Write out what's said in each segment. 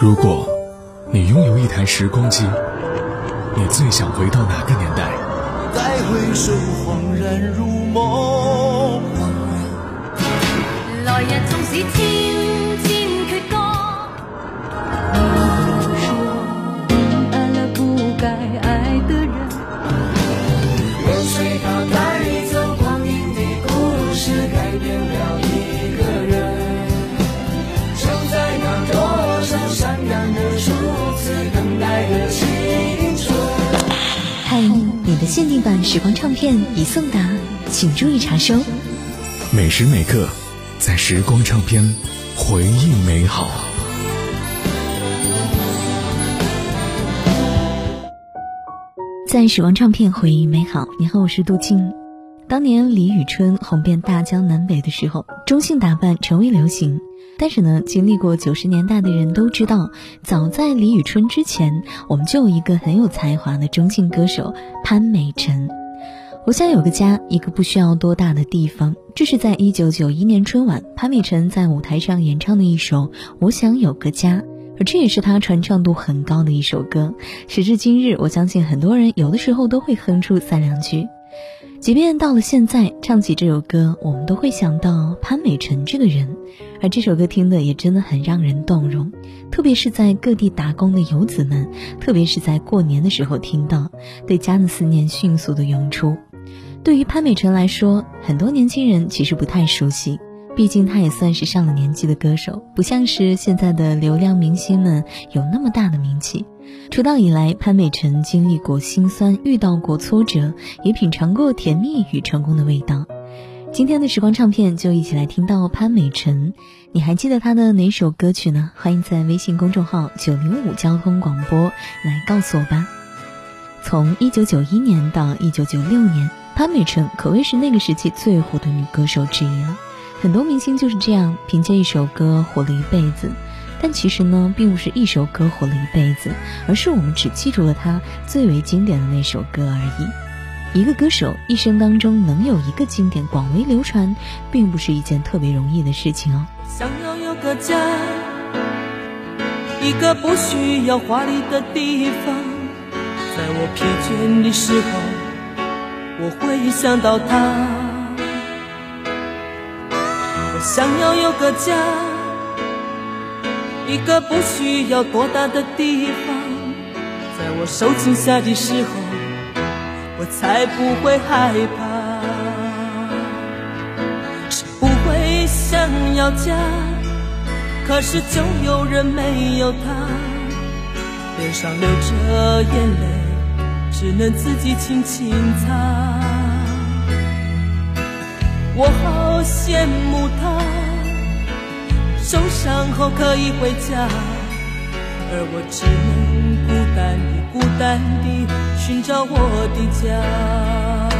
如果你拥有一台时光机，你最想回到哪个年代？再回首，恍然如梦。来日纵使千限定版时光唱片已送达，请注意查收。每时每刻，在时光唱片，回忆美好。在时光唱片回忆美好。你好，我是杜静。当年李宇春红遍大江南北的时候，中性打扮成为流行。但是呢，经历过九十年代的人都知道，早在李宇春之前，我们就有一个很有才华的中性歌手潘美辰。我想有个家，一个不需要多大的地方。这是在一九九一年春晚，潘美辰在舞台上演唱的一首《我想有个家》。而这也是他传唱度很高的一首歌，时至今日，我相信很多人有的时候都会哼出三两句。即便到了现在，唱起这首歌，我们都会想到潘美辰这个人。而这首歌听的也真的很让人动容，特别是在各地打工的游子们，特别是在过年的时候听到，对家的思念迅速的涌出。对于潘美辰来说，很多年轻人其实不太熟悉。毕竟他也算是上了年纪的歌手，不像是现在的流量明星们有那么大的名气。出道以来，潘美辰经历过辛酸，遇到过挫折，也品尝过甜蜜与成功的味道。今天的时光唱片就一起来听到潘美辰，你还记得他的哪首歌曲呢？欢迎在微信公众号九零五交通广播来告诉我吧。从一九九一年到一九九六年，潘美辰可谓是那个时期最火的女歌手之一了。很多明星就是这样，凭借一首歌火了一辈子。但其实呢，并不是一首歌火了一辈子，而是我们只记住了她最为经典的那首歌而已。一个歌手一生当中能有一个经典广为流传，并不是一件特别容易的事情哦。想要有个家，一个不需要华丽的地方，在我疲倦的时候，我会想到他。我想要有个家，一个不需要多大的地方，在我受惊吓的时候，我才不会害怕。谁不会想要家？可是就有人没有他，脸上流着眼泪，只能自己轻轻擦。我好羡慕他，受伤后可以回家，而我只能孤单地、孤单地寻找我的家。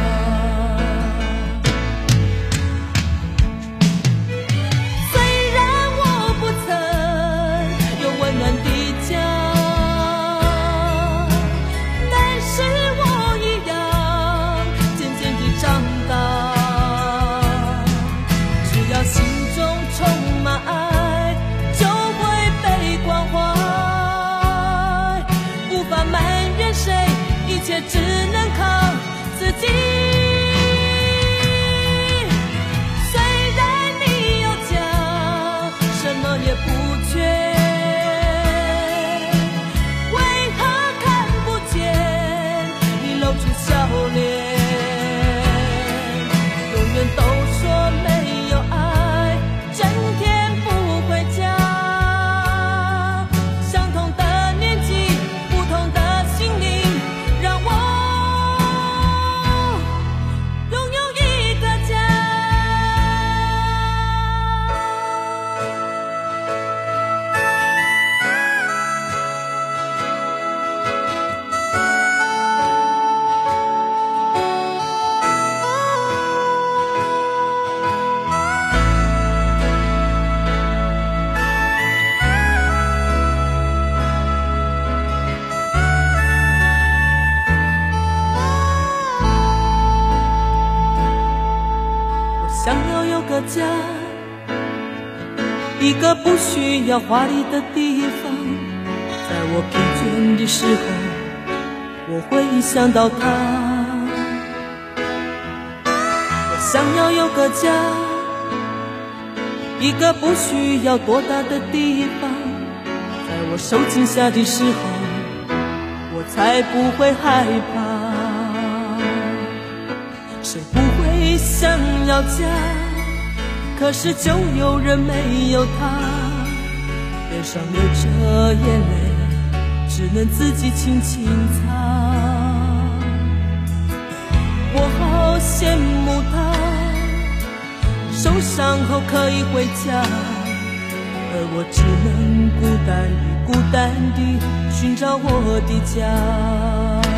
家，一个不需要华丽的地方，在我疲倦的时候，我会想到他。我想要有个家，一个不需要多大的地方，在我受惊吓的时候，我才不会害怕。谁不会想要家？可是就有人没有他，脸上流着眼泪，只能自己轻轻擦。我好羡慕他，受伤后可以回家，而我只能孤单地、孤单地寻找我的家。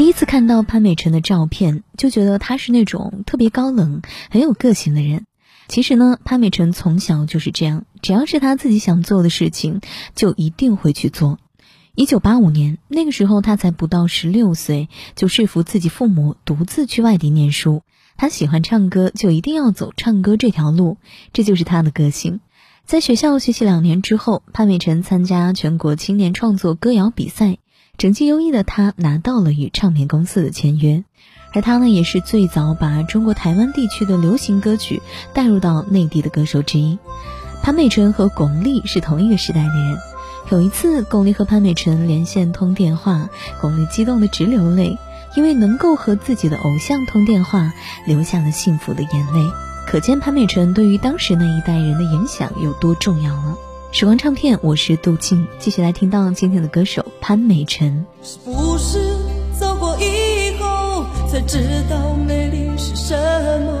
第一次看到潘美辰的照片，就觉得她是那种特别高冷、很有个性的人。其实呢，潘美辰从小就是这样，只要是她自己想做的事情，就一定会去做。一九八五年，那个时候她才不到十六岁，就说服自己父母独自去外地念书。她喜欢唱歌，就一定要走唱歌这条路，这就是她的个性。在学校学习两年之后，潘美辰参加全国青年创作歌谣比赛，成绩优异的他拿到了与唱片公司的签约。而他呢，也是最早把中国台湾地区的流行歌曲带入到内地的歌手之一。潘美辰和巩俐是同一个时代的人。有一次，巩俐和潘美辰连线通电话，巩俐激动得直流泪，因为能够和自己的偶像通电话，流下了幸福的眼泪。可见潘美辰对于当时那一代人的影响有多重要了。时光唱片，我是杜静，继续来听到今天的歌手潘美辰。是不是走过以后才知道美丽是什么？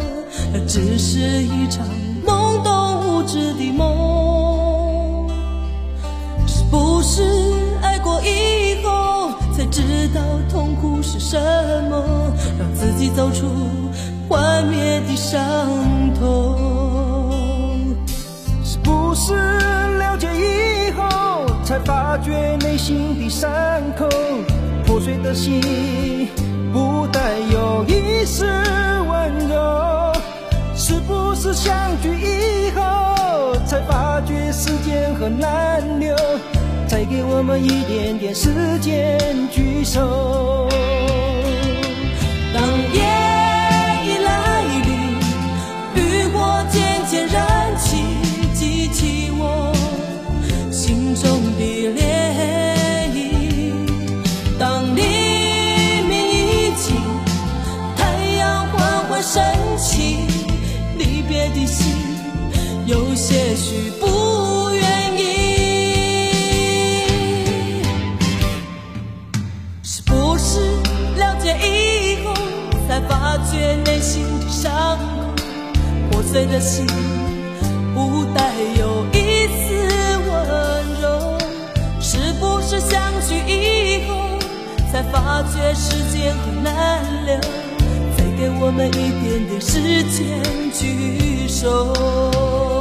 那只是一场懵懂无知的梦。是不是爱过以后才知道痛苦是什么？让自己走出幻灭的伤发觉内心的伤口，破碎的心不带有一丝温柔？是不是相聚以后，才发觉时间很难留？再给我们一点点时间聚首。当夜心中的涟漪。当黎明已尽，太阳缓缓升起，离别的心有些许不愿意。是不是了解以后，才发觉内心的伤口，破碎的心不带有一丝？相聚以后，才发觉时间很难留？再给我们一点点时间聚首。